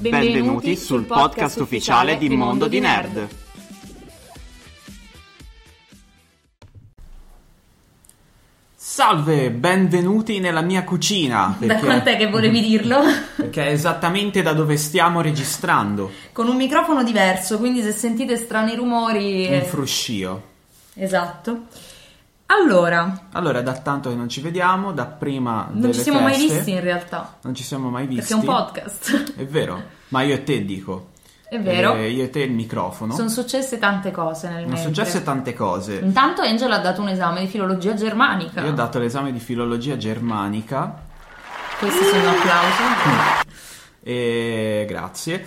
Benvenuti sul podcast ufficiale di Mondo di Nerd. Salve, benvenuti nella mia cucina. Da quant'è che volevi dirlo? Perché è esattamente da dove stiamo registrando. Con un microfono diverso, quindi se sentite strani rumori... Un fruscio. Esatto. Allora, Allora, da tanto che non ci vediamo, da prima non ci siamo mai feste, visti in realtà, Non ci siamo mai visti. perché è un podcast. È vero, ma io e te dico. È vero. Eh, io e te il microfono. Sono successe tante cose nel Sono mentre. successe tante cose. Intanto Angela ha dato un esame di filologia germanica. Io ho dato l'esame di filologia germanica Questi sono applausi. e grazie.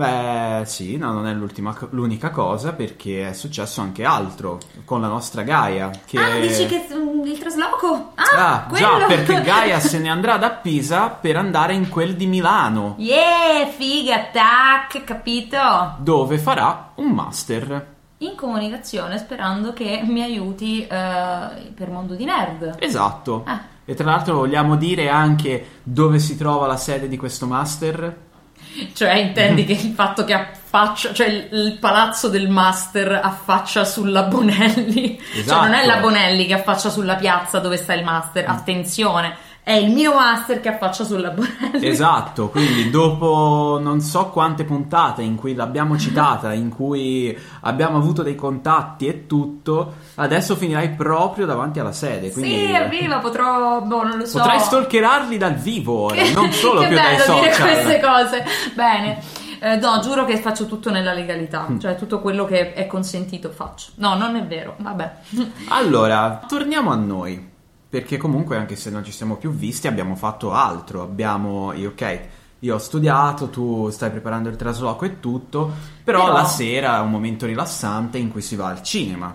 Beh, sì, no, non è l'unica cosa perché è successo anche altro con la nostra Gaia. Che... Ah, dici che mm, il trasloco? Ah, Ah, già, perché Gaia se ne andrà da Pisa per andare in quel di Milano, Yeah, figa, tac, capito? dove farà un master. In comunicazione, sperando che mi aiuti eh, per mondo di nerd. Esatto. Ah. E tra l'altro vogliamo dire anche dove si trova la sede di questo master? Cioè, intendi che il fatto che affaccia, cioè il, il palazzo del master affaccia sulla Bonelli. Esatto. Cioè, non è la Bonelli che affaccia sulla piazza dove sta il master. Attenzione, è il mio master che affaccia sulla Bonelli. Esatto, quindi dopo non so quante puntate in cui l'abbiamo citata, in cui abbiamo avuto dei contatti e tutto, adesso finirai proprio davanti alla sede. Quindi Sì, evviva, potrò, boh, non lo so. potrai stalkerarli dal vivo ora, non solo che più dai bello dire social. queste cose. Bene. Eh, no, giuro che faccio tutto nella legalità, Mm. cioè tutto quello che è consentito faccio. No, non è vero, vabbè. Allora, torniamo a noi. Perché comunque, anche se non ci siamo più visti, abbiamo fatto altro. Abbiamo, ok, io ho studiato, tu stai preparando il trasloco e tutto, però, Però- la sera è un momento rilassante in cui si va al cinema.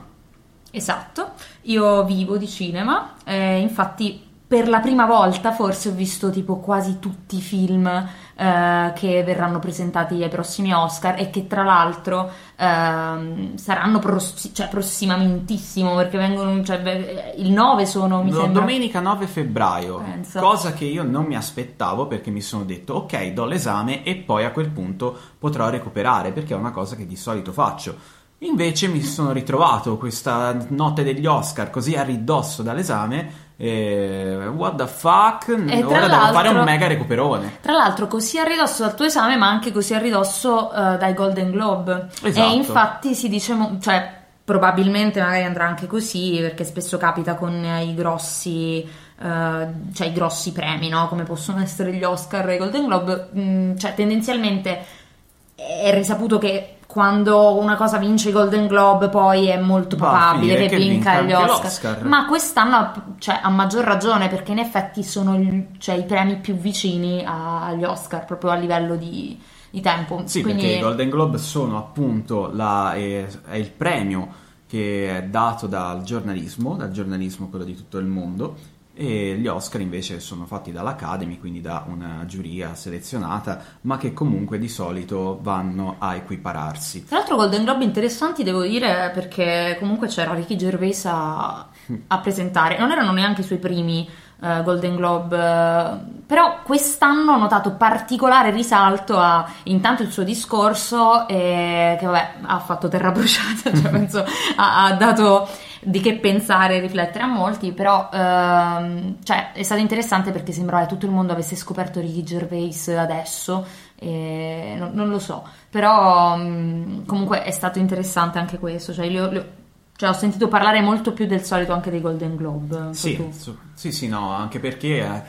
Esatto, io vivo di cinema, eh, infatti per la prima volta forse ho visto tipo quasi tutti i film eh, che verranno presentati ai prossimi Oscar e che tra l'altro ehm, saranno prossi- cioè, prossimamentissimo perché vengono, cioè, beh, il 9 sono mi Do- sembra. Domenica 9 febbraio, Pensa. cosa che io non mi aspettavo perché mi sono detto ok, do l'esame e poi a quel punto potrò recuperare perché è una cosa che di solito faccio. Invece mi sono ritrovato questa notte degli Oscar così a ridosso dall'esame e what the fuck, E ora devo fare un mega recuperone. Tra l'altro così a ridosso dal tuo esame, ma anche così a ridosso eh, dai Golden Globe. Esatto. E infatti si dice, mo- cioè probabilmente magari andrà anche così, perché spesso capita con eh, i grossi, eh, cioè i grossi premi, no? Come possono essere gli Oscar e i Golden Globe. Mm, cioè tendenzialmente è risaputo che quando una cosa vince i Golden Globe poi è molto probabile che, che vinca vinca gli Oscar. l'Oscar. Ma quest'anno cioè, a maggior ragione perché in effetti sono il- cioè, i premi più vicini agli Oscar proprio a livello di, di tempo. Sì, Quindi, perché i Golden Globe sono appunto la- è, è il premio che è dato dal giornalismo, dal giornalismo quello di tutto il mondo, e gli Oscar invece sono fatti dall'Academy, quindi da una giuria selezionata, ma che comunque di solito vanno a equipararsi. Tra l'altro Golden Globe interessanti devo dire perché comunque c'era Ricky Gervais a, a presentare, non erano neanche i suoi primi eh, Golden Globe, eh, però quest'anno ho notato particolare risalto a intanto il suo discorso eh, che vabbè ha fatto terra bruciata, cioè penso ha, ha dato di che pensare e riflettere a molti, però ehm, cioè, è stato interessante perché sembrava che tutto il mondo avesse scoperto Ricky Gervais adesso, e non, non lo so, però mh, comunque è stato interessante anche questo, cioè, li ho- li ho- cioè, ho sentito parlare molto più del solito anche dei Golden Globe. so Sì, su- sì, sì, no, anche perché è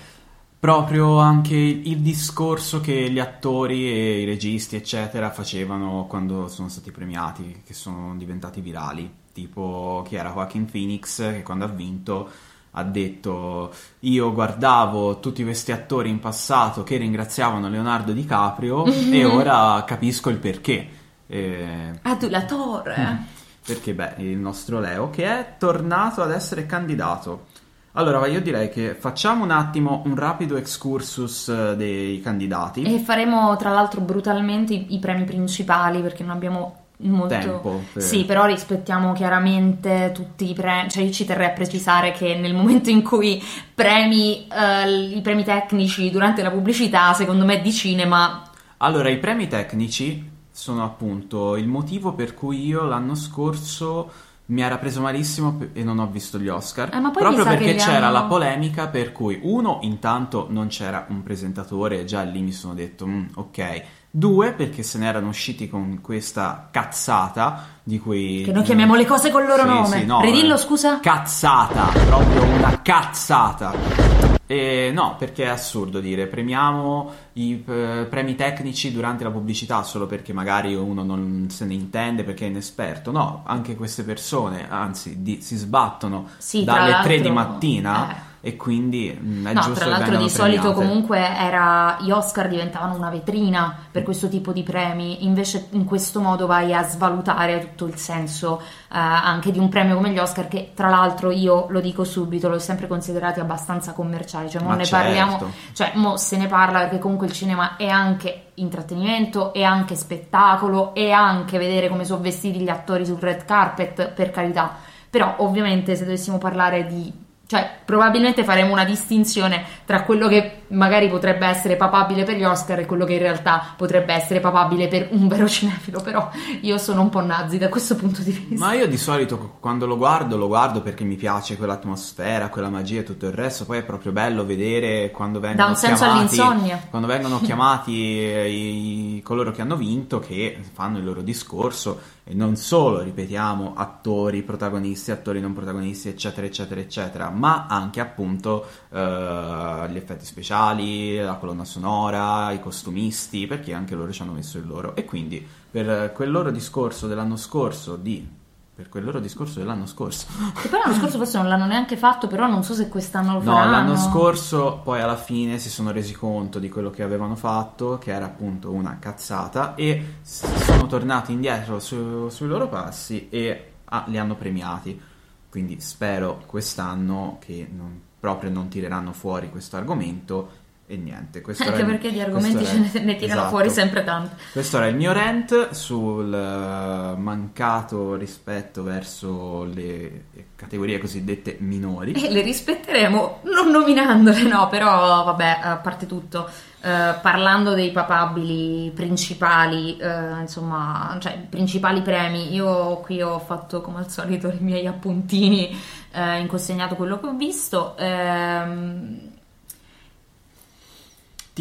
proprio anche il discorso che gli attori e i registi, eccetera, facevano quando sono stati premiati, che sono diventati virali. Tipo, chi era Joaquin Phoenix, che quando ha vinto ha detto io guardavo tutti questi attori in passato che ringraziavano Leonardo DiCaprio e ora capisco il perché. Eh, Adulatore. perché beh, il nostro Leo che è tornato ad essere candidato. Allora, io direi che facciamo un attimo un rapido excursus eh, dei candidati. E faremo tra l'altro brutalmente i, i premi principali perché non abbiamo molto Tempo per- Sì, però rispettiamo chiaramente tutti i premi, cioè io ci terrei a precisare che nel momento in cui premi eh, i premi tecnici durante la pubblicità, secondo me di cinema Allora, i premi tecnici sono appunto il motivo per cui io l'anno scorso mi era preso malissimo e non ho visto gli Oscar. Eh, proprio perché c'era hanno- la polemica per cui, uno, intanto non c'era un presentatore già lì mi sono detto, "Mm, ok. Due, perché se ne erano usciti con questa cazzata di cui... che noi chiamiamo le cose col loro Sì, nome. sì, no, Ridillo, eh, scusa? Cazzata, proprio una cazzata. E no, perché è assurdo dire premiamo i eh, premi tecnici durante la pubblicità solo perché magari uno non se ne intende perché è inesperto. No, anche queste persone, anzi, di- si sbattono Sì, dalle 3 di mattina eh. E quindi mm, è No, giusto tra l'altro di solito premiate. comunque era, gli Oscar diventavano una vetrina per questo tipo di premi, invece in questo modo vai a svalutare tutto il senso eh, anche di un premio come gli Oscar che tra l'altro io lo dico subito, l'ho sempre considerati abbastanza commerciali, cioè mo Ma ne certo. parliamo, cioè mo se ne parla perché comunque il cinema è anche intrattenimento, è anche spettacolo, è anche vedere come sono vestiti gli attori sul red carpet, per carità. Però ovviamente se dovessimo parlare di cioè, probabilmente faremo una distinzione tra quello che magari potrebbe essere papabile per gli Oscar e quello che in realtà potrebbe essere papabile per un vero cinefilo, però io sono un po' nazi da questo punto di vista. Ma io di solito quando lo guardo, lo guardo perché mi piace quell'atmosfera, quella magia e tutto il resto. Poi è proprio bello vedere quando vengono Dà un senso chiamati, all'insonnia. quando vengono chiamati eh, i- coloro che hanno vinto, che fanno il loro discorso e non solo, ripetiamo, attori, protagonisti, attori non protagonisti, eccetera, eccetera, eccetera, ma anche appunto eh, gli effetti speciali, la colonna sonora, i costumisti, perché anche loro ci hanno messo il loro. E quindi per quel loro discorso dell'anno scorso di per quel loro discorso dell'anno scorso. Che poi l'anno scorso forse non l'hanno neanche fatto, però non so se quest'anno lo No, faranno. l'anno scorso poi alla fine si sono resi conto di quello che avevano fatto, che era appunto una cazzata, e sono tornati indietro su- sui loro passi e ah, li hanno premiati. Quindi spero quest'anno che non- proprio non tireranno fuori questo argomento e niente. Questo Anche era il- perché di argomenti ce ne, ne tirano esatto. fuori sempre tanti. Questo era il mio rant sul eh, mancato rispetto verso le categorie cosiddette minori. E le rispetteremo non nominandole, no, però vabbè, a parte tutto, eh, parlando dei papabili principali, eh, insomma, cioè principali premi, io qui ho fatto come al solito i miei appuntini, eh, inconsegnato quello che ho visto. ehm,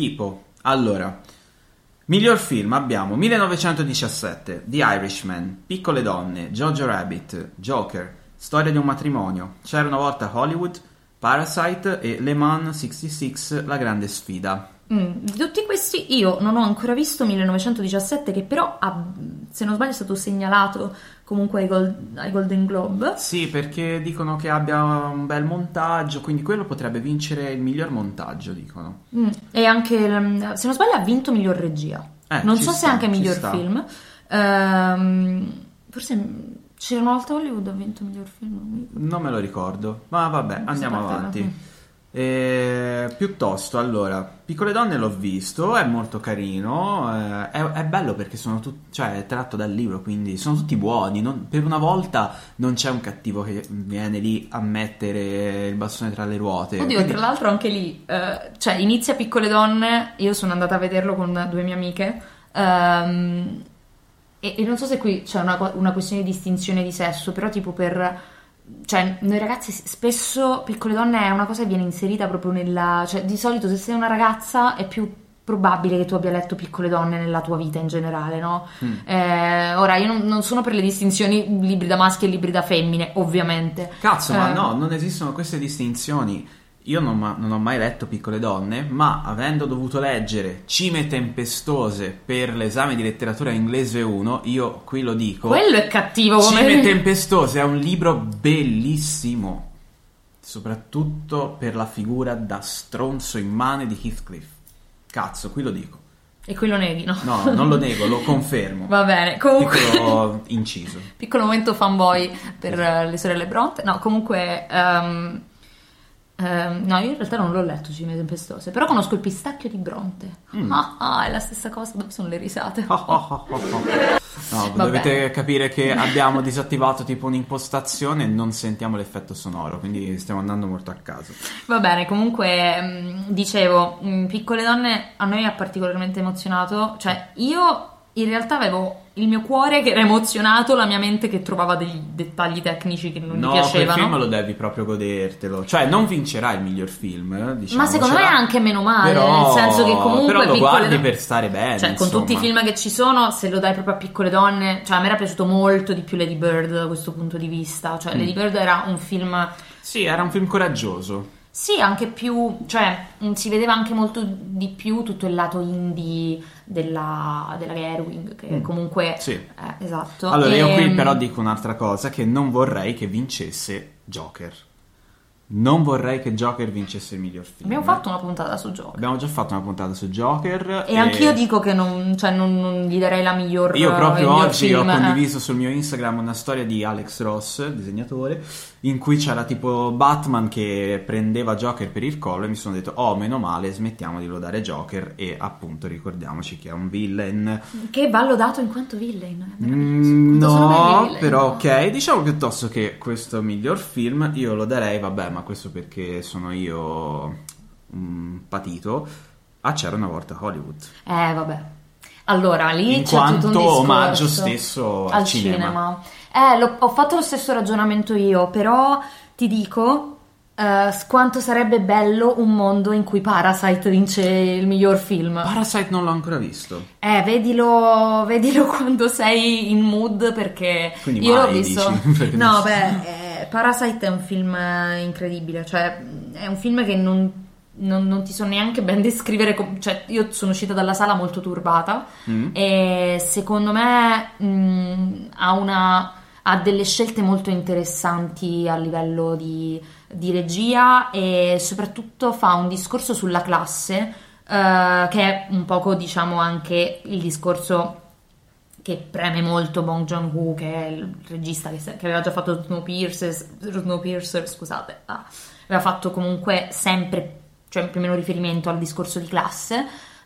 Tipo, allora, miglior film abbiamo 1917, The Irishman, Piccole donne, Jojo Rabbit, Joker, Storia di un matrimonio, C'era una volta Hollywood, Parasite e Le Mans 66, La grande sfida. mm, di tutti questi io non ho ancora visto 1917, che però, ha- se non sbaglio, è stato segnalato comunque ai, Gol- ai Golden Globe. Sì, perché dicono che abbia un bel montaggio, quindi quello potrebbe vincere il miglior montaggio, dicono. Mm, E anche, se non sbaglio, ha vinto miglior regia. Eh, non so se sta, anche ci miglior sta. film. Ehm, forse c'era una volta Hollywood ha vinto miglior film. non me lo ricordo, ma vabbè, andiamo avanti. No. Eh, piuttosto, allora, Piccole donne l'ho visto, è molto carino, eh, è, è bello perché sono tutti, cioè è tratto dal libro, quindi sono tutti buoni, non- per una volta non c'è un cattivo che viene lì a mettere il bastone tra le ruote. Oddio, Quindi- tra l'altro anche lì, eh, cioè inizia Piccole Donne, io sono andata a vederlo con due mie amiche, ehm, e, e non so se qui c'è una, una questione di distinzione di sesso, però tipo per... Cioè, noi ragazzi spesso Piccole Donne è una cosa che viene inserita proprio nella... Cioè, di solito se sei una ragazza è più probabile che tu abbia letto Piccole Donne nella tua vita in generale, no? Mm. Eh, ora, io non, non sono per le distinzioni libri da maschi e libri da femmine, ovviamente. Cazzo, ma Eh. no, non esistono queste distinzioni. Io non, ma- non ho mai letto Piccole donne, ma avendo dovuto leggere Cime tempestose per l'esame di letteratura inglese 1, io qui lo dico. Quello è cattivo come... Cime tempestose è un libro bellissimo. soprattutto per la figura da stronzo immane di Heathcliff. Cazzo, qui lo dico. E qui lo neghi, no? No, non lo nego, lo confermo. Va bene, comunque... Piccolo inciso. Piccolo momento fanboy per eh, le sorelle Bronte. No, comunque... ehm, ehm, no, io in realtà non l'ho letto Cime Tempestose, però conosco il pistacchio di Bronte. Mm. Ah, ah, è la stessa cosa, dove sono le risate? No, Va dovete bene. capire che abbiamo disattivato tipo un'impostazione e non sentiamo l'effetto sonoro, quindi stiamo andando molto a caso. Va bene, comunque mh, dicevo, mh, Piccole donne a noi ha particolarmente emozionato, cioè io in realtà avevo il mio cuore che era emozionato, la mia mente che trovava degli dettagli tecnici che non no, mi quel piacevano. film lo devi proprio godertelo. Cioè, non vincerà il miglior film, diciamo. Ma secondo me è anche meno male, Però- nel senso che comunque però lo Piccole guardi per stare bene, Cioè, con insomma. tutti i film che ci sono, se lo dai proprio a piccole donne, cioè a me era piaciuto molto di più Lady Bird da questo punto di vista. Cioè, Mm. Lady Bird era un film Sì, era un film coraggioso. Sì, anche più, cioè mh, si vedeva anche molto di più tutto il lato indie della, della Gerwig, che Mm. comunque... Sì. eh, esatto. Allora, io qui Ehm, però dico un'altra cosa, che non vorrei che vincesse Joker. Non vorrei che Joker vincesse il miglior film. Abbiamo fatto una puntata su gioco. Abbiamo già fatto una puntata su Joker. E anch'io dico che non, cioè, non, non gli darei la miglior Io proprio miglior oggi ho eh. condiviso sul mio Instagram una storia di Alex Ross, il disegnatore, in cui c'era tipo Batman che prendeva Joker per il collo e mi sono detto, oh, meno male, smettiamo di lodare Joker e appunto ricordiamoci che è un villain. Che va lodato in quanto villain. Mm, no, però ok, diciamo piuttosto che questo miglior film io lo darei, vabbè, ma questo perché sono io un patito, a C'era una volta Hollywood. Eh, vabbè. Allora, lì In c'è quanto tutto un discorso omaggio stesso al al cinema. cinema. Eh, l'ho- ho fatto lo stesso ragionamento io, però ti dico s- quanto sarebbe bello un mondo in cui Parasite vince il miglior film. Parasite non l'ho ancora visto. Eh, vedilo, vedilo quando sei in mood perché Quindi io l'ho visto. dici? No, beh, eh, Parasite è un film incredibile, cioè è un film che non, non- non ti so neanche ben descrivere, com- cioè io sono uscita dalla sala molto turbata Mm. e secondo me mh, ha, una, ha delle scelte molto interessanti a livello di, di regia e soprattutto fa un discorso sulla classe eh, che è un poco diciamo anche il discorso che preme molto Bong Joon-ho che è il regista che, che aveva già fatto Snowpiercer, Snowpiercer scusate ah, aveva fatto comunque sempre cioè più o meno riferimento al discorso di classe.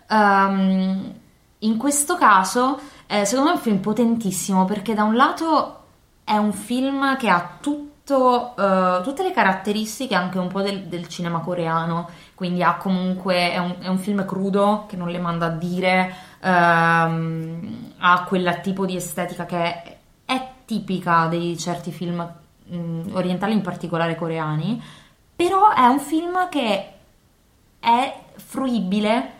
Ehm, in questo caso eh, secondo me è un film potentissimo perché da un lato è un film che ha tutto, eh, tutte le caratteristiche anche un po' del, del cinema coreano, quindi ha comunque, è un, è un film crudo che non le manda a dire, ehm, ha quel tipo di estetica che è, è tipica di certi film mh, orientali, in particolare coreani, però è un film che è fruibile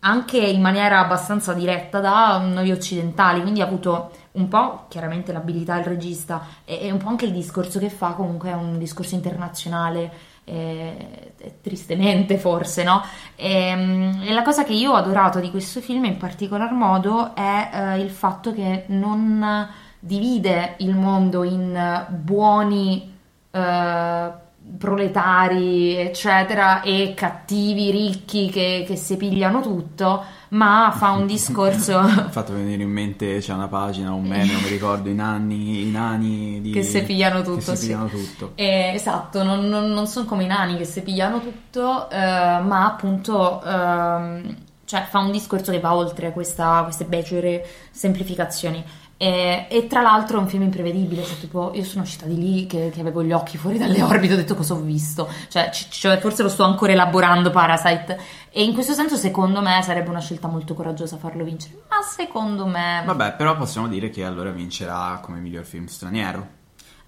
anche in maniera abbastanza diretta da noi occidentali, quindi ha avuto un po' chiaramente l'abilità del regista e, e un po' anche il discorso che fa, comunque è un discorso internazionale, eh, eh, tristemente forse, no? E, e la cosa che io ho adorato di questo film in particolar modo è eh, il fatto che non divide il mondo in buoni eh, proletari, eccetera, e cattivi ricchi che, che si pigliano tutto, ma fa un discorso Mi ha fatto venire in mente, c'è una pagina, un meme, non mi ricordo, i nani, i nani di... Che si pigliano tutto, si sì. pigliano tutto. Eh, esatto, non, non- non sono come i nani che si pigliano tutto, eh, ma appunto ehm, cioè, fa un discorso che va oltre questa- queste becere semplificazioni. E, e tra l'altro è un film imprevedibile, cioè, tipo, io sono uscita di lì che, che avevo gli occhi fuori dalle orbite, ho detto cosa ho visto, cioè, ci- cioè, forse lo sto ancora elaborando Parasite e in questo senso secondo me sarebbe una scelta molto coraggiosa farlo vincere, ma secondo me... Vabbè, però possiamo dire che allora vincerà come miglior film straniero.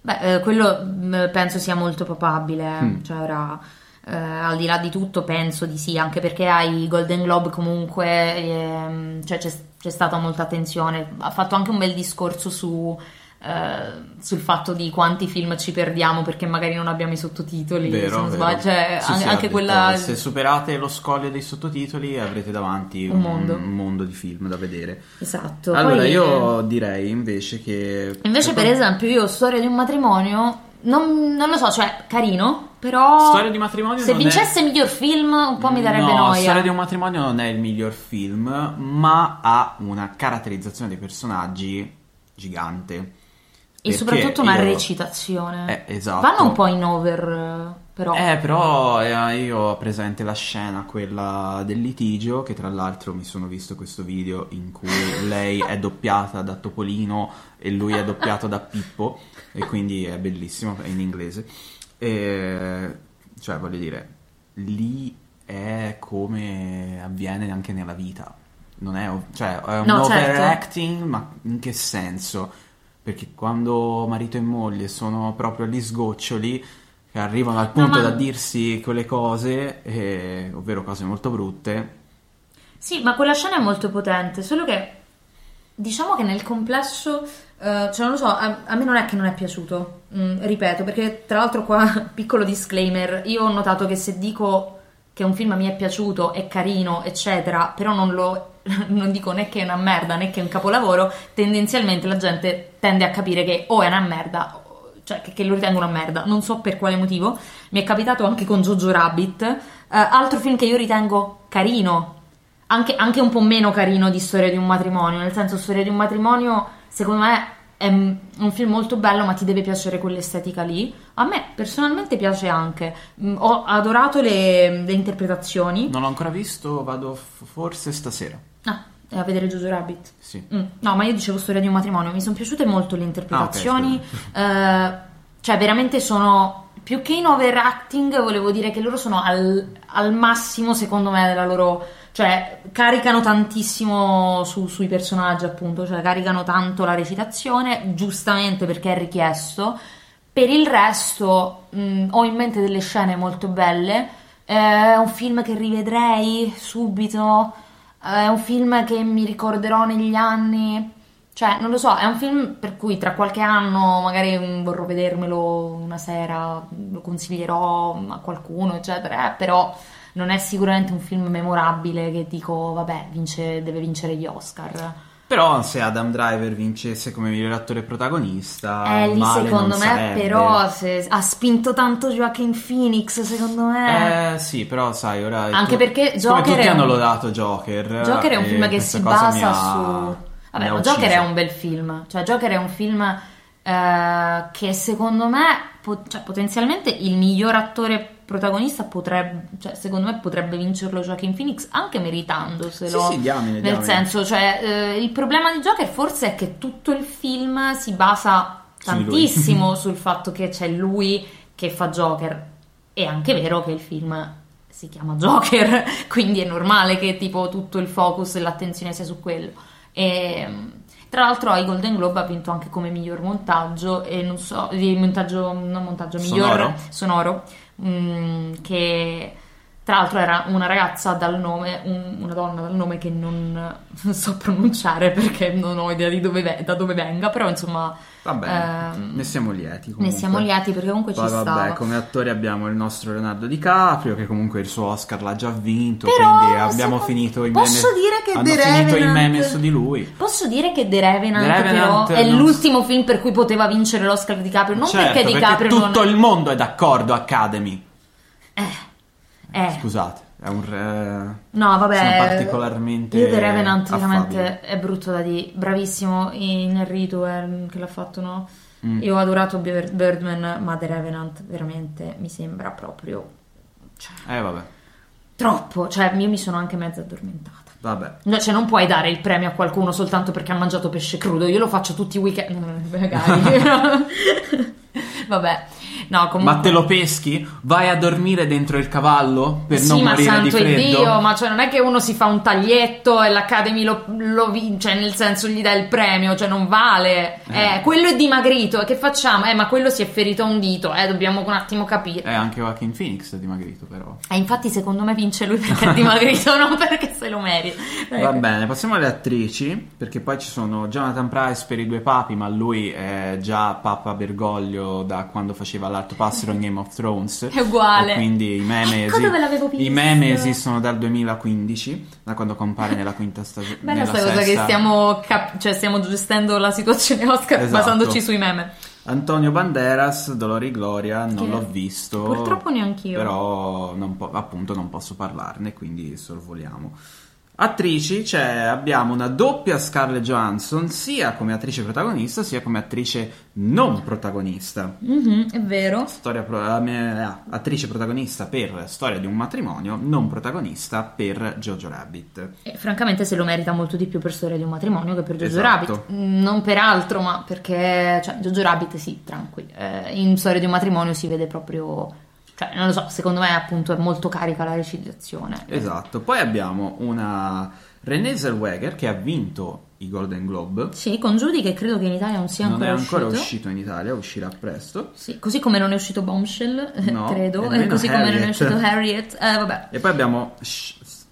Beh, eh, quello mh, penso sia molto probabile, eh. Mm. cioè ora eh, al di là di tutto penso di sì, anche perché ai Golden Globe comunque ehm, cioè, c'è, c'è stata molta attenzione, ha fatto anche un bel discorso su, eh, sul fatto di quanti film ci perdiamo perché magari non abbiamo i sottotitoli, se Vero, non vero. sbaglio, cioè, Sì, an- sì, anche quella... Se superate lo scoglio dei sottotitoli avrete davanti Un un, mondo. un mondo di film da vedere. Esatto. Allora Poi, io direi invece che... Invece, per esempio, io storia di un matrimonio, non, non lo so, cioè, carino, però Storia di matrimonio se non è- vincesse miglior film un po' mi darebbe no, noia. Storia di un matrimonio non è il miglior film, ma ha una caratterizzazione dei personaggi gigante. E soprattutto una io- recitazione. Eh, esatto. Vanno un po' in over, però. Eh, però eh, io ho presente la scena, quella del litigio, che tra l'altro mi sono visto questo video in cui lei è doppiata da Topolino e lui è doppiato da Pippo, e quindi è bellissimo, è in inglese. E, cioè, voglio dire, lì è come avviene anche nella vita. Non è, cioè, è un No, certo. overacting, ma in che senso? Perché quando marito e moglie sono proprio agli sgoccioli, che arrivano al punto ma- da dirsi quelle cose, eh, ovvero cose molto brutte, Sì, ma quella scena è molto potente, solo che diciamo che nel complesso, eh, cioè non lo so, a, a me non è che non è piaciuto, Mm, ripeto, perché tra l'altro qua, piccolo disclaimer, io ho notato che se dico che un film mi è piaciuto, è carino, eccetera, però non lo non dico né che è una merda né che è un capolavoro, tendenzialmente la gente tende a capire che o è una merda, o- cioè che, che lo ritengo una merda, non so per quale motivo. Mi è capitato anche con Jojo Rabbit, eh, altro film che io ritengo carino, anche, anche un po' meno carino di Storia di un matrimonio, nel senso Storia di un matrimonio secondo me è un film molto bello ma ti deve piacere quell'estetica lì. A me personalmente piace anche, Mm, ho adorato le, le interpretazioni. non l'ho ancora visto, vado forse stasera. Ah, a vedere Jojo Rabbit. Sì. Mm, No, ma io dicevo storia di un matrimonio, mi sono piaciute molto le interpretazioni, Ah, eh, cioè veramente sono più che in overacting, volevo dire che loro sono al, al massimo secondo me della loro, cioè caricano tantissimo su- sui personaggi appunto, cioè caricano tanto la recitazione, giustamente perché è richiesto. Per il resto mh, ho in mente delle scene molto belle, è un film che rivedrei subito. È un film che mi ricorderò negli anni. Cioè, non lo so, è un film per cui tra qualche anno magari vorrò vedermelo una sera, lo consiglierò a qualcuno, eccetera. eh, però non è sicuramente un film memorabile che dico, vabbè, vince- deve vincere gli Oscar. Però se Adam Driver vincesse come miglior attore protagonista, Eh, lì secondo me, sarebbe. però, se- ha spinto tanto Joaquin Phoenix, secondo me. Eh sì, però sai, ora... Anche perché siccome Joker tutti è un- hanno lodato Joker. Joker è un film che si basa ha- su. Vabbè, ma Joker è un bel film. Cioè, Joker è un film eh, che secondo me, po- cioè, potenzialmente il miglior attore protagonista potrebbe, cioè, secondo me potrebbe vincerlo Joaquin Phoenix anche meritandoselo. Sì, sì, diamine, Nel diamine. senso, cioè, eh, il problema di Joker forse è che tutto il film si basa tantissimo sul fatto che c'è lui che fa Joker. È anche vero che il film si chiama Joker, quindi è normale che tipo tutto il focus e l'attenzione sia su quello. E, tra l'altro ai Golden Globe ha vinto anche come miglior montaggio e non so, di montaggio, non montaggio, miglior Sonoro? sonoro, mm, che tra l'altro era una ragazza dal nome, un- una donna dal nome che non so pronunciare perché non ho idea dove, ve- da dove venga, però insomma Va bene, ehm, ne siamo lieti comunque. ne siamo lieti perché comunque Poi ci vabbè, stava. come attore abbiamo il nostro Leonardo DiCaprio che comunque il suo Oscar l'ha già vinto, Però, quindi abbiamo finito i posso meme. dire che The finito i Revenant- meme su di lui. Posso dire che The Revenant, The Revenant però è non- l'ultimo film per cui poteva vincere l'Oscar di DiCaprio, non certo, perché DiCaprio tutto non il mondo è d'accordo Academy. Eh, Scusate, è un re... no, vabbè. sono particolarmente Io The Revenant veramente è brutto da dire. Bravissimo in Henry Tuer che l'ha fatto, no? Mm. Io ho adorato Bir- Birdman, ma The Revenant veramente mi sembra proprio cioè, Eh vabbè, troppo, cioè io mi sono anche mezza addormentata. vabbè. No, cioè non puoi dare il premio a qualcuno soltanto perché ha mangiato pesce crudo. Io lo faccio tutti i weekend. Magari. Vabbè. No, comunque. Ma te lo peschi? Vai a dormire dentro il cavallo per sì, non morire di santo freddo? Dio, ma cioè non è che uno si fa un taglietto e l'Academy lo, lo vince, cioè nel senso gli dà il premio, cioè non vale. Eh. Eh, quello è dimagrito, e che facciamo? Eh, ma quello si è ferito un dito, eh, dobbiamo un attimo capire. Eh, anche Joaquin Phoenix è dimagrito però. E infatti secondo me vince lui perché è dimagrito, non perché se lo merita. Va bene, passiamo alle attrici, perché poi ci sono Jonathan Price per i due papi, ma lui è già Papa Bergoglio da quando faceva l'alto passero in Game of Thrones. È uguale. E quindi i meme, Ecco l'avevo i meme esistono dal 2015, da quando compare nella quinta stagione. Bella sta cosa che stiamo, cap- cioè stiamo gestendo la situazione Oscar Esatto. basandoci sui meme. Antonio Banderas, Dolori Gloria, non Che l'ho visto. purtroppo neanch'io. Però non po- appunto non posso parlarne, quindi sorvoliamo. Attrici, cioè abbiamo una doppia Scarlett Johansson sia come attrice protagonista sia come attrice non protagonista. Mhm, è vero. Pro- eh, eh, attrice protagonista per Storia di un matrimonio, non protagonista per Jojo Rabbit. E, francamente se lo merita molto di più per Storia di un matrimonio che per Jojo Esatto. Rabbit. Mm, Non per altro, ma perché cioè, Jojo Rabbit sì, tranquillo. Eh, in Storia di un matrimonio si vede proprio... Cioè, non lo so, secondo me appunto è molto carica la recitazione. Esatto. Poi abbiamo una Renée Zellweger che ha vinto i Golden Globe. Sì, con Judy che credo che in Italia non sia non è ancora, ancora uscito. uscito in Italia, uscirà presto. Sì, così come non è uscito Bombshell, No, credo, e così come non è Harriet. uscito Harriet. Eh, vabbè. E poi abbiamo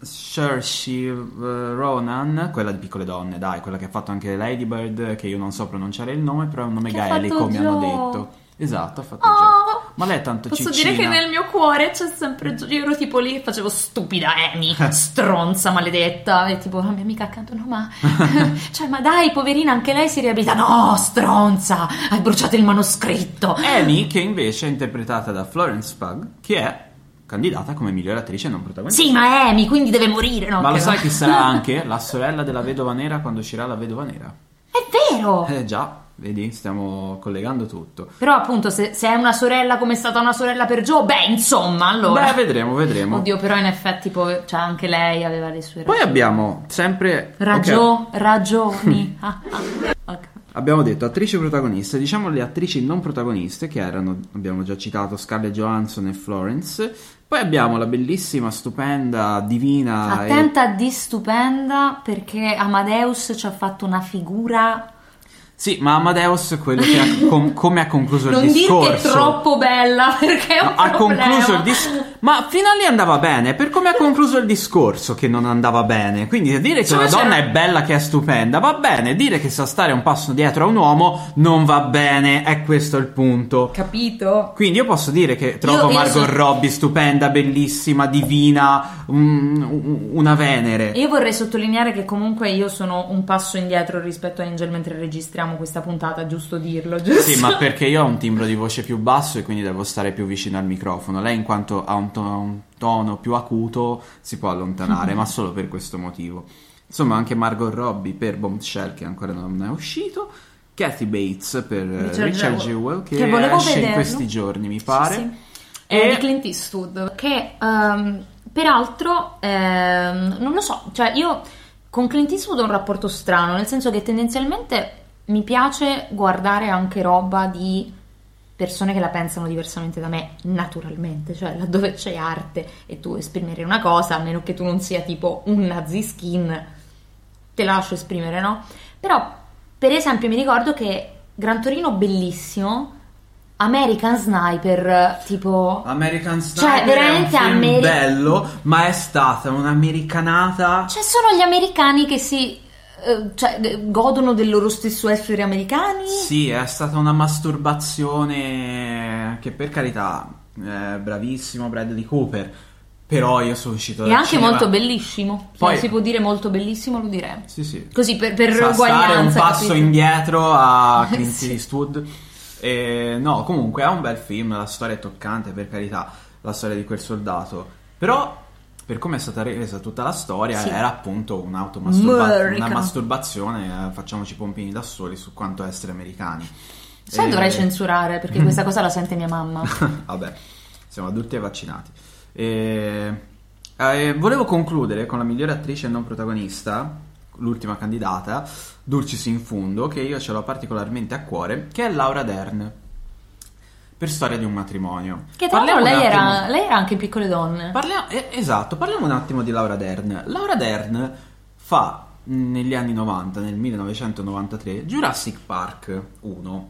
Saoirse Ronan, quella di Piccole Donne, dai, quella che ha fatto anche Lady Bird, che io non so pronunciare il nome, però è un nome Che gaelico, mi hanno detto. Esatto, ha fatto Oh. Ma lei è tanto Posso ciccina. dire che nel mio cuore c'è sempre. Io ero tipo lì e facevo stupida Amy, stronza maledetta. E tipo la mia amica accanto, no, ma. cioè, ma dai, poverina, anche lei si riabilita. No, stronza, hai bruciato il manoscritto. Amy, che invece è interpretata da Florence Pugh, che è candidata come migliore attrice non protagonista. Sì, ma è Amy, quindi deve morire. No, Ma lo che sai no. chi sarà anche? La sorella della vedova nera quando uscirà la vedova nera. È vero! Eh già, vedi, stiamo collegando tutto. Però, appunto, se, se è una sorella come è stata una sorella per Joe, beh, insomma, allora. Beh, vedremo, vedremo. Oddio, però in effetti poi, cioè, anche lei aveva le sue Poi ragioni. abbiamo sempre... ok, Ragio- ragioni. Ah, ah. Abbiamo detto attrici protagoniste, diciamo le attrici non protagoniste che erano, abbiamo già citato Scarlett Johansson e Florence. Poi abbiamo la bellissima, stupenda, divina e Attenta di stupenda perché Amadeus ci ha fatto una figura. Sì, ma Amadeus è quello che ha com- come ha concluso Non il dire discorso. che è troppo bella perché è un No, ha concluso il discorso. Ma fino a lì andava bene, per come ha concluso il discorso che non andava bene. Quindi dire che Cioè, una donna c'era- è bella, che è stupenda, va bene. Dire che sa stare un passo dietro a un uomo non va bene. È questo il punto. Capito? Quindi io posso dire che trovo io Margot so- Robbie stupenda, bellissima, divina, un- una Venere. Io vorrei sottolineare che comunque io sono un passo indietro rispetto a Angel mentre registriamo questa puntata, giusto dirlo, giusto? Sì, ma perché io ho un timbro di voce più basso e quindi devo stare più vicino al microfono. Lei, in quanto ha un tono, un tono più acuto, si può allontanare, ma solo per questo motivo. Insomma, anche Margot Robbie per Bombshell, che ancora non è uscito. Kathy Bates per Richard Richard, Jewell, che, che esce in vederlo. questi giorni, mi pare. Sì, sì. E- di Clint Eastwood, che ehm, peraltro, ehm, non lo so, cioè io con Clint Eastwood ho un rapporto strano, nel senso che tendenzialmente mi piace guardare anche roba di persone che la pensano diversamente da me, naturalmente, cioè laddove c'è arte e tu esprimere una cosa, a meno che tu non sia tipo un nazi skin, te la lascio esprimere, no? Però, per esempio, mi ricordo che Gran Torino bellissimo, American Sniper, tipo... American Cioè, Sniper veramente è un Ameri- bello, ma è stata un'americanata. Cioè, sono gli americani che si... eh, cioè, godono del loro stesso essere americani? Sì, è stata una masturbazione che per carità, è bravissimo Bradley Cooper, però io sono uscito E dal anche cinema- molto bellissimo. Poi- Se si può dire molto bellissimo, lo direi. Sì, sì. Così, per, per Sa stare un uguaglianza. passo capito? indietro a Clint Sì. Eastwood. E, no, comunque è un bel film, la storia è toccante, per carità, la storia di quel soldato. Però, per come è stata resa tutta la storia, Sì. era appunto una masturbazione, eh, facciamoci pompini da soli su quanto essere americani. Sai, E- dovrei censurare perché questa cosa la sente mia mamma. Vabbè, siamo adulti e vaccinati. E, eh, volevo concludere con la migliore attrice non protagonista, l'ultima candidata, Dulcis in Fundo, che io ce l'ho particolarmente a cuore, che è Laura Dern. Per storia di un matrimonio. Che tra l'altro lei era, lei era anche in piccole donne. Parliamo, eh, esatto, parliamo un attimo di Laura Dern. Laura Dern fa negli anni 90, nel 1993, Jurassic Park 1.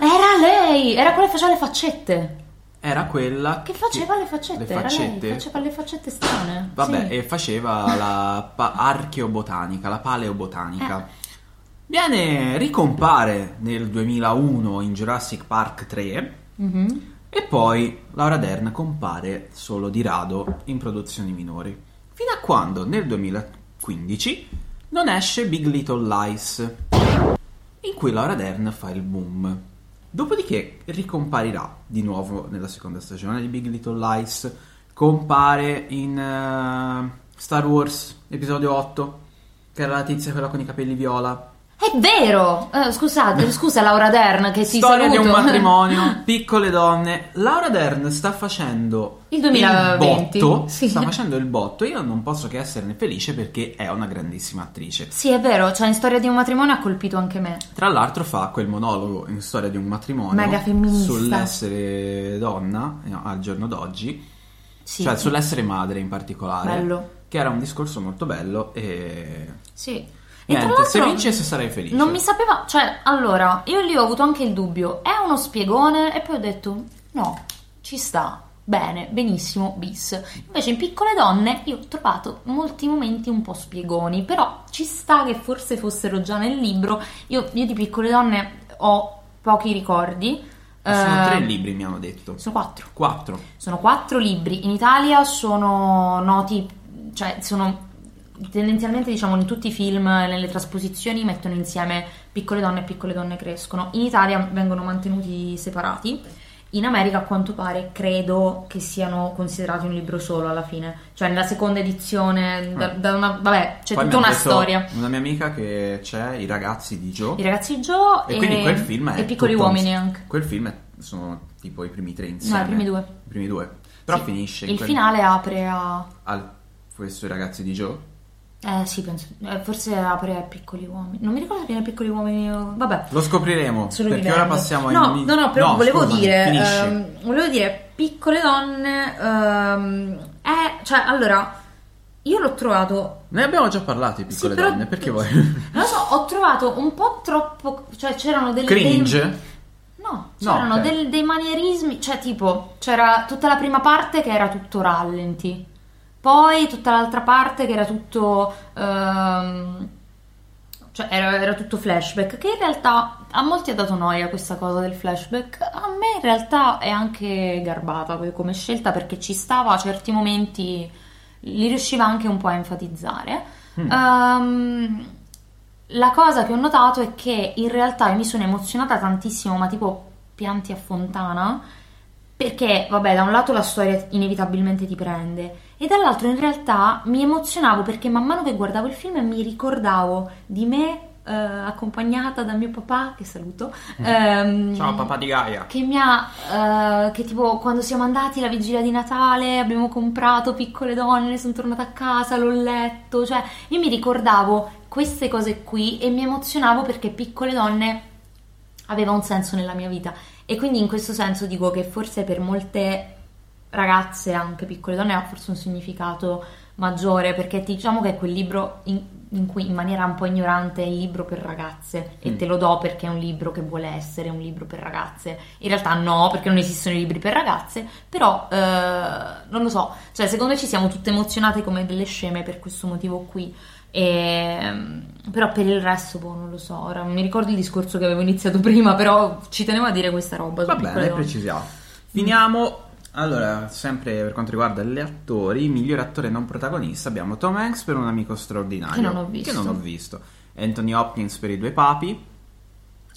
Era lei! Era quella che faceva le faccette. Era quella Che faceva le faccette? Le faccette? lei, faceva le faccette strane. Vabbè, Sì. e faceva la pa- archeobotanica, la paleobotanica. Eh. Viene, ricompare nel 2001 in Jurassic Park 3 Mhm. e poi Laura Dern compare solo di rado in produzioni minori. Fino a quando nel 2015 non esce Big Little Lies. in cui Laura Dern fa il boom. Dopodiché ricomparirà di nuovo nella seconda stagione di Big Little Lies, compare in eh, Star Wars episodio 8, che era la tizia quella con i capelli viola. È vero! Eh, scusate, scusa Laura Dern che ti Storia di un matrimonio, piccole donne. Laura Dern sta facendo Il 2020, botto. sì. Sta facendo il botto. Io non posso che esserne felice perché è una grandissima attrice. Sì, è vero, cioè in storia di un matrimonio ha colpito anche me. Tra l'altro fa quel monologo in storia di un matrimonio Mega femminista. sull'essere donna eh, al giorno d'oggi, Sì. cioè sull'essere madre in particolare, Bello. che era un discorso molto bello e Sì. E tra niente, se vincesse sarei felice. Non mi sapeva, cioè, allora, io lì ho avuto anche il dubbio, è uno spiegone? E poi ho detto, no, ci sta, bene, benissimo, bis. Invece in Piccole Donne io ho trovato molti momenti un po' spiegoni, però ci sta che forse fossero già nel libro. Io, io di Piccole Donne ho pochi ricordi. Sono Eh, tre libri, mi hanno detto. Sono quattro. Quattro. Sono quattro libri. In Italia sono noti, cioè sono tendenzialmente diciamo in tutti i film, nelle trasposizioni mettono insieme piccole donne e piccole donne crescono. In Italia vengono mantenuti separati. In America a quanto pare credo che siano considerati un libro solo alla fine. Cioè nella seconda edizione, da, Eh. da una, vabbè, c'è Poi tutta una storia. Una mia amica che c'è I ragazzi di Joe. I ragazzi Joe E quindi quel film è e piccoli tutto un- uomini anche. Quel film è- sono tipo i primi tre insieme. No, i primi due. I primi due. Però Sì. finisce in Il quel- finale apre a al questo i ragazzi di Joe. Eh sì, penso. eh, forse apre a piccoli uomini. Non mi ricordo bene piccoli uomini. o- Vabbè. Lo scopriremo Solo perché vivendo. ora passiamo ai no, nomi- No, no, però No, volevo scusami, dire. ehm, volevo dire, piccole donne. ehm, è. Cioè, allora. Io l'ho trovato. Ne abbiamo già parlato di piccole sì, però- donne, perché vuoi? Non lo so, ho trovato un po' troppo. Cioè, c'erano delle. Cringe? dei- No, No, c'erano ok. del- dei manierismi. Cioè, tipo, c'era tutta la prima parte che era tutto rallenti. Poi tutta l'altra parte che era tutto. ehm, cioè, era, era tutto flashback. Che in realtà a molti ha dato noia questa cosa del flashback. A me in realtà è anche garbata come- scelta perché ci stava a certi momenti. Li riusciva anche un po' a enfatizzare. Ehm, la cosa che ho notato è che in realtà io mi sono emozionata tantissimo, ma tipo pianti a fontana, perché, vabbè, da un lato la storia inevitabilmente ti prende, e dall'altro in realtà mi emozionavo perché man mano che guardavo il film mi ricordavo di me eh, accompagnata da mio papà, che saluto. ehm, Ciao papà di Gaia. che mi ha, eh, che tipo quando siamo andati la vigilia di Natale abbiamo comprato piccole donne, sono tornata a casa, l'ho letto, cioè io mi ricordavo queste cose qui e mi emozionavo perché piccole donne aveva un senso nella mia vita e quindi in questo senso dico che forse per molte ragazze, anche piccole donne, ha forse un significato maggiore perché diciamo che è quel libro in, in cui in maniera un po' ignorante è il libro per ragazze e Mm. te lo do perché è un libro che vuole essere un libro per ragazze. In realtà no, perché non esistono i libri per ragazze, però eh, non lo so, cioè secondo me ci siamo tutte emozionate come delle sceme per questo motivo qui. E, però per il resto, boh, non lo so. Ora mi ricordo il discorso che avevo iniziato prima, però ci tenevo a dire questa roba. Va bene, donne. precisiamo. Finiamo. Allora, sempre per quanto riguarda gli attori, miglior attore non protagonista abbiamo Tom Hanks per un amico straordinario. Che non ho visto. Che non ho visto. Anthony Hopkins per i due papi.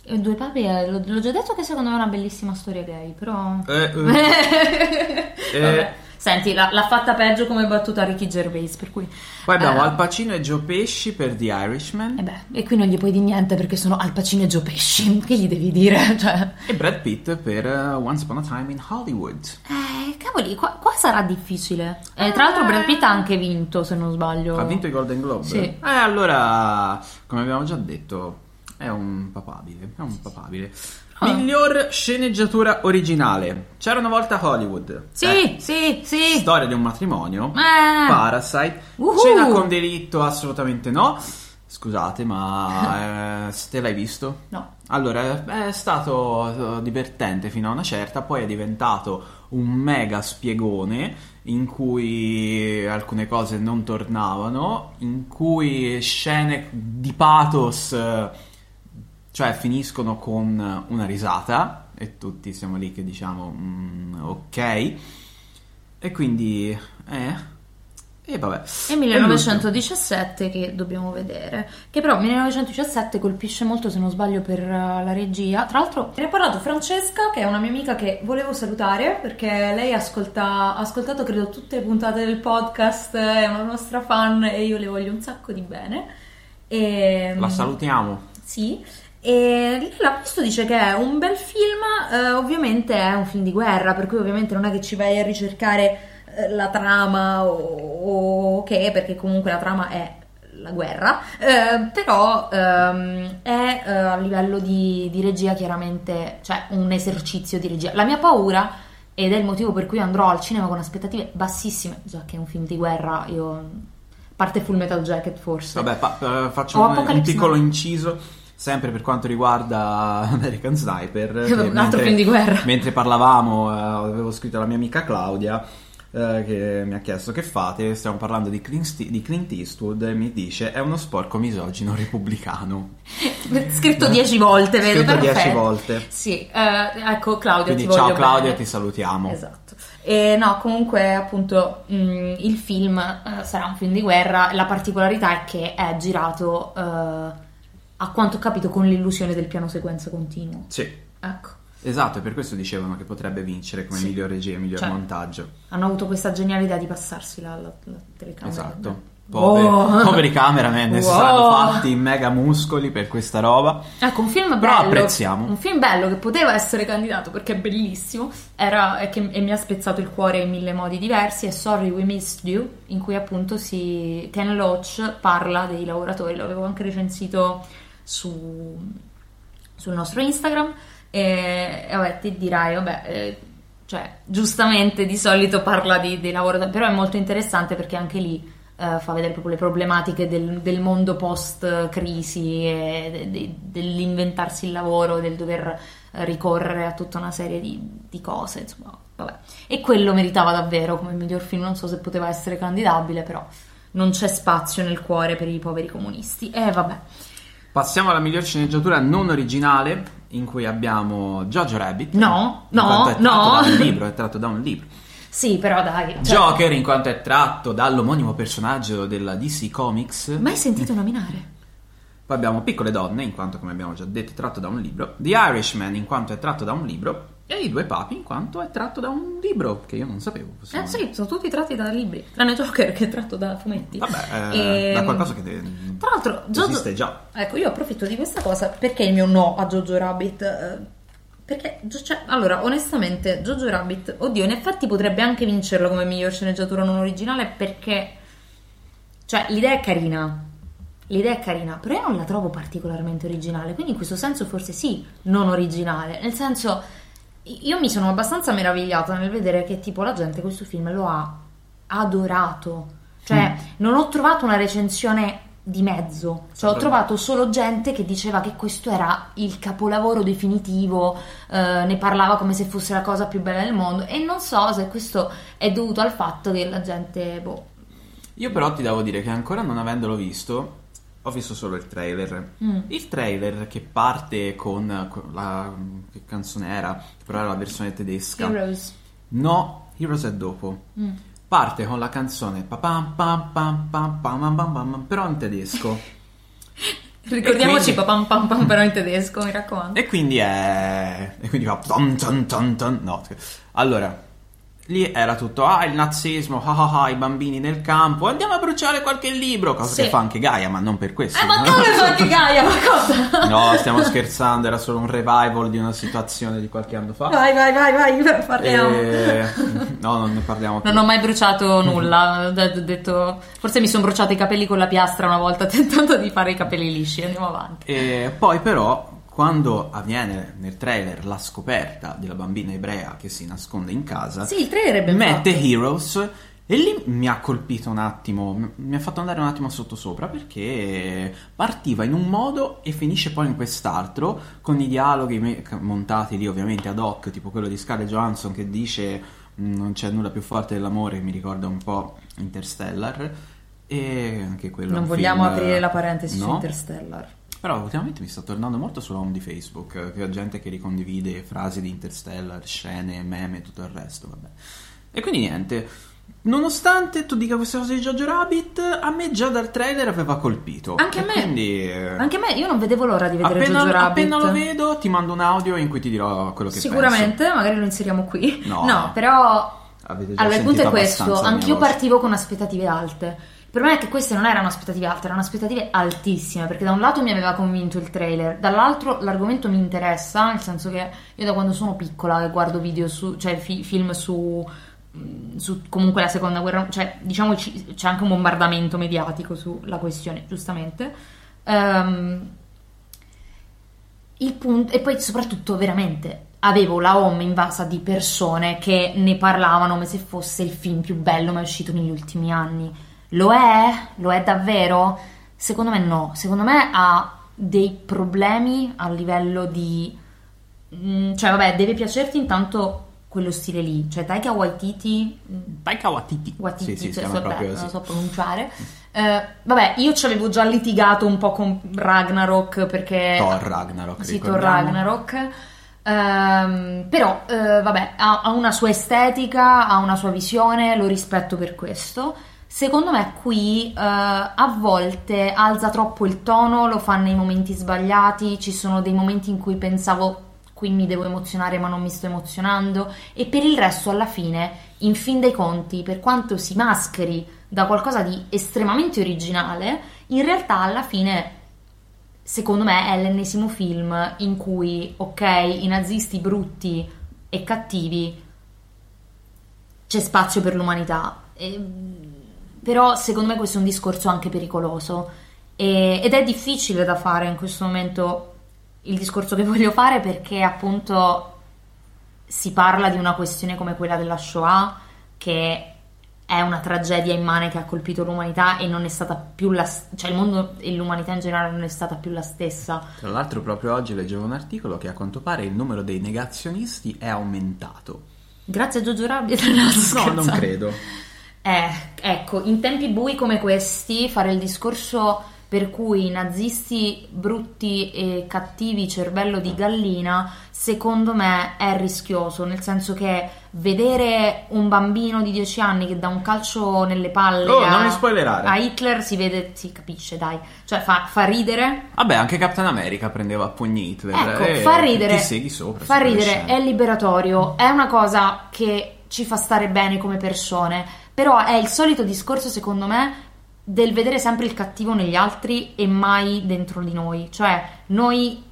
E Due papi, eh, l'ho, già detto che secondo me è una bellissima storia gay, però... Eh, eh. Eh. Senti, l'ha, l'ha fatta peggio come battuta Ricky Gervais, per cui... Poi abbiamo Eh. Al Pacino e Joe Pesci per The Irishman. E beh, e qui non gli puoi dire niente perché sono Al Pacino e Joe Pesci, che gli devi dire? Cioè... E Brad Pitt per uh, Once Upon a Time in Hollywood. Eh, cavoli, qua, qua sarà difficile. Eh, tra l'altro Brad Pitt ha anche vinto, se non sbaglio. Ha vinto i Golden Globe? Sì. Eh, allora, come abbiamo già detto, è un papabile. È un papabile. Ah. Miglior sceneggiatura originale. C'era una volta Hollywood. Sì, Eh, sì, sì. Storia di un matrimonio. Eh. Parasite. Uhu. Cena con delitto, assolutamente no. Scusate, ma eh, te l'hai visto? No. Allora, è stato eh, divertente fino a una certa, poi è diventato un mega spiegone in cui alcune cose non tornavano, in cui scene di pathos, eh, cioè finiscono con una risata e tutti siamo lì che diciamo "Mm, ok. E quindi, eh, E vabbè. E 1917 che dobbiamo vedere, che però 1917 colpisce molto se non sbaglio per uh, la regia. Tra l'altro mi ha parlato Francesca che è una mia amica che volevo salutare perché lei ascolta, ha ascoltato credo tutte le puntate del podcast, è una nostra fan e io le voglio un sacco di bene. E, La salutiamo. Sì. E l'ha visto, dice che è un bel film, eh, ovviamente è un film di guerra, per cui ovviamente non è che ci vai a ricercare eh, la trama o, o che, perché comunque la trama è la guerra, eh, però ehm, è eh, a livello di, di regia chiaramente, cioè un esercizio di regia. La mia paura, ed è il motivo per cui andrò al cinema con aspettative bassissime, già che è un film di guerra, io... parte Full Metal Jacket forse. Vabbè, fa- eh, faccio un, un piccolo inciso. Sempre per quanto riguarda American Sniper, Un altro film di guerra. mentre parlavamo, eh, avevo scritto alla mia amica Claudia eh, che mi ha chiesto che fate. Stiamo parlando di Clint, di Clint Eastwood e mi dice è uno sporco misogino repubblicano. Scritto dieci volte, vedo, Scritto dieci perfetto. volte. Sì, eh, ecco Claudia, Quindi ciao Claudia, bene. ti salutiamo. Esatto. E no, comunque appunto mh, il film eh, sarà un film di guerra, la particolarità è che è girato eh, a quanto ho capito con l'illusione del piano sequenza continuo. Sì, Ecco, esatto, e per questo dicevano che potrebbe vincere come Sì. miglior regia miglior Cioè, montaggio. hanno avuto questa geniale idea di passarsi la, la, la telecamera. Esatto. Poveri, Wow. poveri cameraman si Wow. saranno fatti in mega muscoli per questa roba. Ecco, un film Però bello. apprezziamo. Un film bello che poteva essere candidato perché è bellissimo. Era, e, che, e mi ha spezzato il cuore in mille modi diversi. È Sorry We Missed You, in cui appunto si, Ken Loach parla dei lavoratori. L'avevo anche recensito su, sul nostro Instagram. E, e vabbè, ti dirai, vabbè. eh, cioè, giustamente di solito parla di- dei lavoratori, però è molto interessante perché anche lì eh, fa vedere proprio le problematiche del, del mondo post-crisi, de- de- dell'inventarsi il lavoro, del dover eh, ricorrere a tutta una serie di, di cose, insomma. E quello meritava davvero come miglior film, non so se poteva essere candidabile, però non c'è spazio nel cuore per i poveri comunisti. E vabbè. Passiamo alla miglior sceneggiatura non originale, in cui abbiamo Jojo Rabbit. No, no, è tratto no. Da un libro, è tratto da un libro. Sì, però dai. cioè, Joker, in quanto è tratto dall'omonimo personaggio della DC Comics. Mai sentito nominare? Poi abbiamo Piccole Donne, in quanto, come abbiamo già detto, è tratto da un libro. The Irishman, in quanto è tratto da un libro. E I Due Papi, in quanto è tratto da un libro, che io non sapevo. Eh possiamo- sì, sono tutti tratti da libri, tranne Joker che è tratto da fumetti. Vabbè, eh, Ehm, da qualcosa che de- Tra l'altro, Jojo... esiste già. Ecco, io approfitto di questa cosa perché il mio no a Jojo Rabbit. eh, Perché, cioè, allora, onestamente, Jojo Rabbit, oddio, in effetti potrebbe anche vincerlo come miglior sceneggiatura non originale perché, cioè, l'idea è carina. L'idea è carina, però io non la trovo particolarmente originale, quindi in questo senso forse sì, non originale. Nel senso, io mi sono abbastanza meravigliata nel vedere che tipo la gente questo film lo ha adorato. Cioè, non ho trovato una recensione di mezzo, cioè ho trovato solo gente che diceva che questo era il capolavoro definitivo, eh, ne parlava come se fosse la cosa più bella del mondo. E non so se questo è dovuto al fatto che la gente, boh, Io però ti devo dire che ancora non avendolo visto, ho visto solo il trailer. Mm. Il trailer che parte con la che canzone era, però era la versione tedesca. Heroes. No, Heroes è dopo. Mm. Parte con la canzone pa-pam, pa-pam, pa-pam, però in tedesco. Ricordiamoci quindi... pam pam pam però in tedesco, mi raccomando. E quindi è... E quindi fa... No, allora, Lì era tutto, ah, il nazismo, ah ah ah, i bambini nel campo, andiamo a bruciare qualche libro, cosa Sì. che fa anche Gaia, ma non per questo. Eh, ma come fa anche Gaia, ma cosa? No, stiamo scherzando, era solo un revival di una situazione di qualche anno fa. Vai, vai, vai, vai, parliamo. E... No, non ne parliamo più. Non ho mai bruciato nulla, ho de- detto, forse mi sono bruciato i capelli con la piastra una volta tentando di fare i capelli lisci, andiamo avanti. E poi però, quando avviene nel trailer la scoperta della bambina ebrea che si nasconde in casa, Sì, il trailer è ben mette fatto. Heroes e lì mi ha colpito un attimo, mi ha fatto andare un attimo sotto sopra perché partiva in un modo e finisce poi in quest'altro con i dialoghi me- montati lì ovviamente ad hoc, tipo quello di Scarlett Johansson che dice "Mm, non c'è nulla più forte dell'amore, mi ricorda un po' Interstellar e anche quello Non vogliamo film- aprire la parentesi su no? Interstellar. Però ultimamente mi sta tornando molto sulla home di Facebook, che ho gente che ricondivide frasi di Interstellar, scene, meme e tutto il resto, vabbè. E quindi niente, Nonostante tu dica queste cose di Jojo Rabbit, a me già dal trailer aveva colpito. Anche a me. Quindi, eh, Anche a me, io non vedevo l'ora di vedere appena, Jojo Rabbit. appena lo vedo, ti mando un audio in cui ti dirò quello che Sicuramente, magari lo inseriamo qui. No. però Avete già allora il punto è questo, anch'io partivo con aspettative alte. Il problema è che queste non erano aspettative alte, erano aspettative altissime, perché da un lato mi aveva convinto il trailer, dall'altro l'argomento mi interessa, nel senso che io da quando sono piccola che guardo video su, cioè fi- film su, mh, su comunque la seconda guerra, cioè diciamo ci- c'è anche un bombardamento mediatico sulla questione, giustamente. Ehm, il punto, e poi soprattutto veramente avevo la home invasa di persone che ne parlavano come se fosse il film più bello mai uscito negli ultimi anni. Lo è? Lo è davvero? Secondo me no, secondo me ha dei problemi a livello di... mm, cioè vabbè, deve piacerti intanto quello stile lì, cioè Taika Waititi mm, Taika Waititi. Waititi, Sì, sì, cioè, vabbè, proprio non lo così. so pronunciare. Eh, vabbè, io ci avevo già litigato un po' con Ragnarok perché... Thor Ragnarok, Sì, Thor. Ragnarok. Ehm, però, eh, vabbè, ha, ha una sua estetica, ha una sua visione, lo rispetto per questo. Secondo me qui eh, a volte alza troppo il tono, lo fa nei momenti sbagliati, ci sono dei momenti in cui pensavo qui mi devo emozionare ma non mi sto emozionando e per il resto alla fine, in fin dei conti, per quanto si mascheri da qualcosa di estremamente originale, in realtà alla fine secondo me è l'ennesimo film in cui, ok, i nazisti brutti e cattivi, c'è spazio per l'umanità. E, però secondo me questo è un discorso anche pericoloso E- ed è difficile da fare in questo momento il discorso che voglio fare perché appunto si parla di una questione come quella della Shoah che è una tragedia immane che ha colpito l'umanità e non è stata più la cioè il mondo e l'umanità in generale non è stata più la stessa. Tra l'altro proprio oggi leggevo un articolo che a quanto pare il numero dei negazionisti è aumentato. Grazie a Jojo Rabbit. No, sto No, non credo. Eh, ecco, in tempi bui come questi, fare il discorso per cui i nazisti brutti e cattivi, cervello di gallina, secondo me è rischioso, nel senso che vedere un bambino di 10 anni che dà un calcio nelle palle Oh, a, a Hitler si vede, si capisce, dai, cioè fa, fa ridere, Vabbè, anche Captain America prendeva a pugni Hitler. Ecco, e fa ridere. Ti segui sopra. Fa ridere, è liberatorio, è una cosa che ci fa stare bene come persone, però è il solito discorso, secondo me, del vedere sempre il cattivo negli altri e mai dentro di noi. Cioè, noi,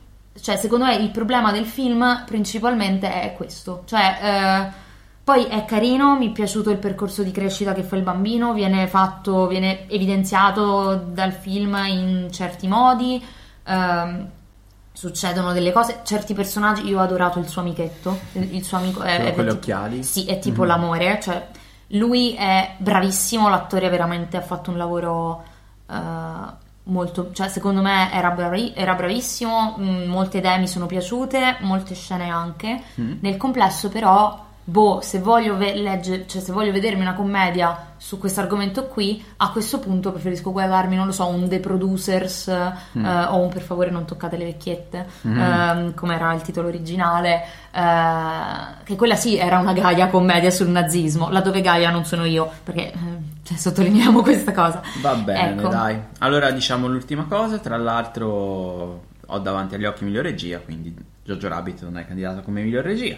cioè, secondo me il problema del film principalmente è questo. Cioè, eh, poi è carino, mi è piaciuto il percorso di crescita che fa il bambino, viene fatto, viene evidenziato dal film in certi modi. ehm, succedono delle cose, certi personaggi, io ho adorato il suo amichetto, il, il suo amico è, Quello è con tipo- occhiali? Sì, è tipo Mhm. l'amore, cioè lui è bravissimo, l'attore veramente ha fatto un lavoro eh, molto, cioè secondo me era, bravi- era bravissimo, mh, molte idee mi sono piaciute, molte scene anche. Mm. Nel complesso però, boh, se voglio, ve- legge- cioè, se voglio vedermi una commedia su questo argomento qui, a questo punto preferisco guardarmi, non lo so, un The Producers Mm. eh, o un Per favore non toccate le vecchiette, Mhm. ehm, come era il titolo originale, eh, che quella sì era una Gaia commedia sul nazismo, laddove Gaia non sono io, perché eh, cioè, sottolineiamo questa cosa. Va bene, Ecco. dai. Allora diciamo l'ultima cosa, tra l'altro ho davanti agli occhi miglior regia, quindi Jojo Rabbit non è candidato come miglior regia,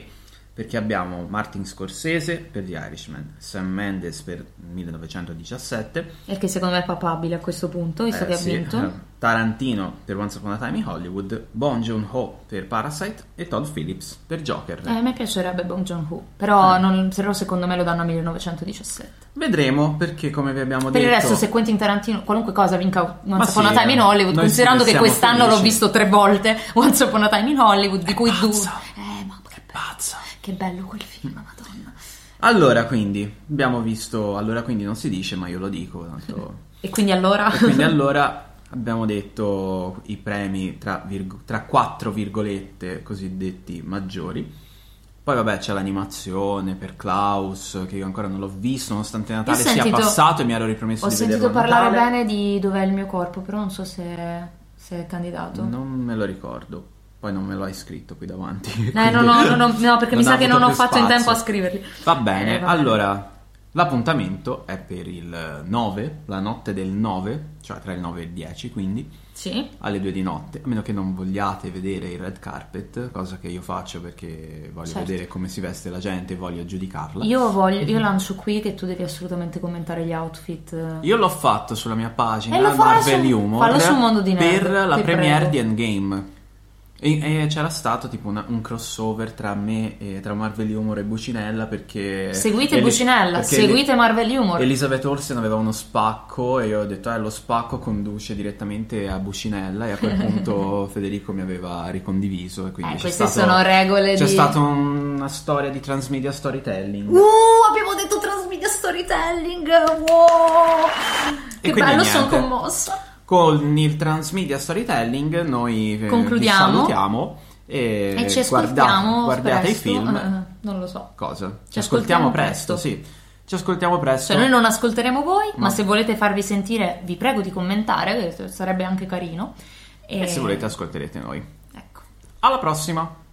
perché abbiamo Martin Scorsese per The Irishman, Sam Mendes per 1917, E che secondo me è papabile a questo punto, visto eh, che ha sì, vinto. eh, Tarantino per Once Upon a Time in Hollywood, Bon Joon-ho per Parasite e Todd Phillips per Joker. Eh, a me piacerebbe Bong Joon-ho, però, Eh. non- però secondo me lo danno a 1917. Vedremo perché come vi abbiamo Per il detto... resto, se Quentin Tarantino, qualunque cosa vinca Once Upon sì, a Time in eh, Hollywood, considerando che quest'anno l'ho felici. visto tre volte, Once Upon a Time in Hollywood, di cui due. pazzo. Eh, ma che, Pazza. che bello quel film, madonna. Allora, quindi, abbiamo visto... Allora, quindi non si dice, ma io lo dico, tanto... E quindi allora... E quindi allora abbiamo detto i premi tra, virgo- tra quattro virgolette cosiddetti maggiori. Poi vabbè c'è l'animazione per Klaus che io ancora non l'ho visto nonostante Natale sia sentito- passato e mi ero ripromesso Ho di sentito vederlo a parlare Natale. bene di Dov'è il mio corpo, però non so se, se è candidato. Non me lo ricordo. Poi non me lo hai scritto qui davanti. Eh, no, no, no, no, no, perché mi sa che non ho fatto in tempo a scriverli. Va bene, Eh, va bene. allora L'appuntamento è per il 9, la notte del 9, cioè tra il 9 e il 10, quindi Sì. alle 2 di notte, a meno che non vogliate vedere il red carpet, cosa che io faccio perché voglio Certo. vedere come si veste la gente e voglio giudicarla. Io, voglio, io lancio qui che tu devi assolutamente commentare gli outfit. Io l'ho fatto sulla mia pagina E Marvel su- Humor fallo su Mondo di Nerd, per la premiere prego. di Endgame. E, e c'era stato tipo una- un crossover tra me e tra Marvel Humor e Bucinella perché Seguite Eli- Bucinella, perché seguite Marvel Humor. Elizabeth Olsen aveva uno spacco e io ho detto eh lo spacco conduce direttamente a Bucinella e a quel punto Federico mi aveva ricondiviso e quindi Eh, c'è queste stato- sono regole c'è di... stata una storia di transmedia storytelling Uh, abbiamo detto transmedia storytelling. Wow! Che quindi bello, sono commossa. Con il transmedia storytelling noi eh, Concludiamo. vi salutiamo e, E ci ascoltiamo guardate presto. i film. Eh, non lo so. Cosa? Ci, ascoltiamo ascoltiamo presto, presto. sì. Ci ascoltiamo presto. Cioè, noi non ascolteremo voi, ma No. se volete farvi sentire, vi prego di commentare, sarebbe anche carino. E se volete ascolterete noi. Ecco. Alla prossima!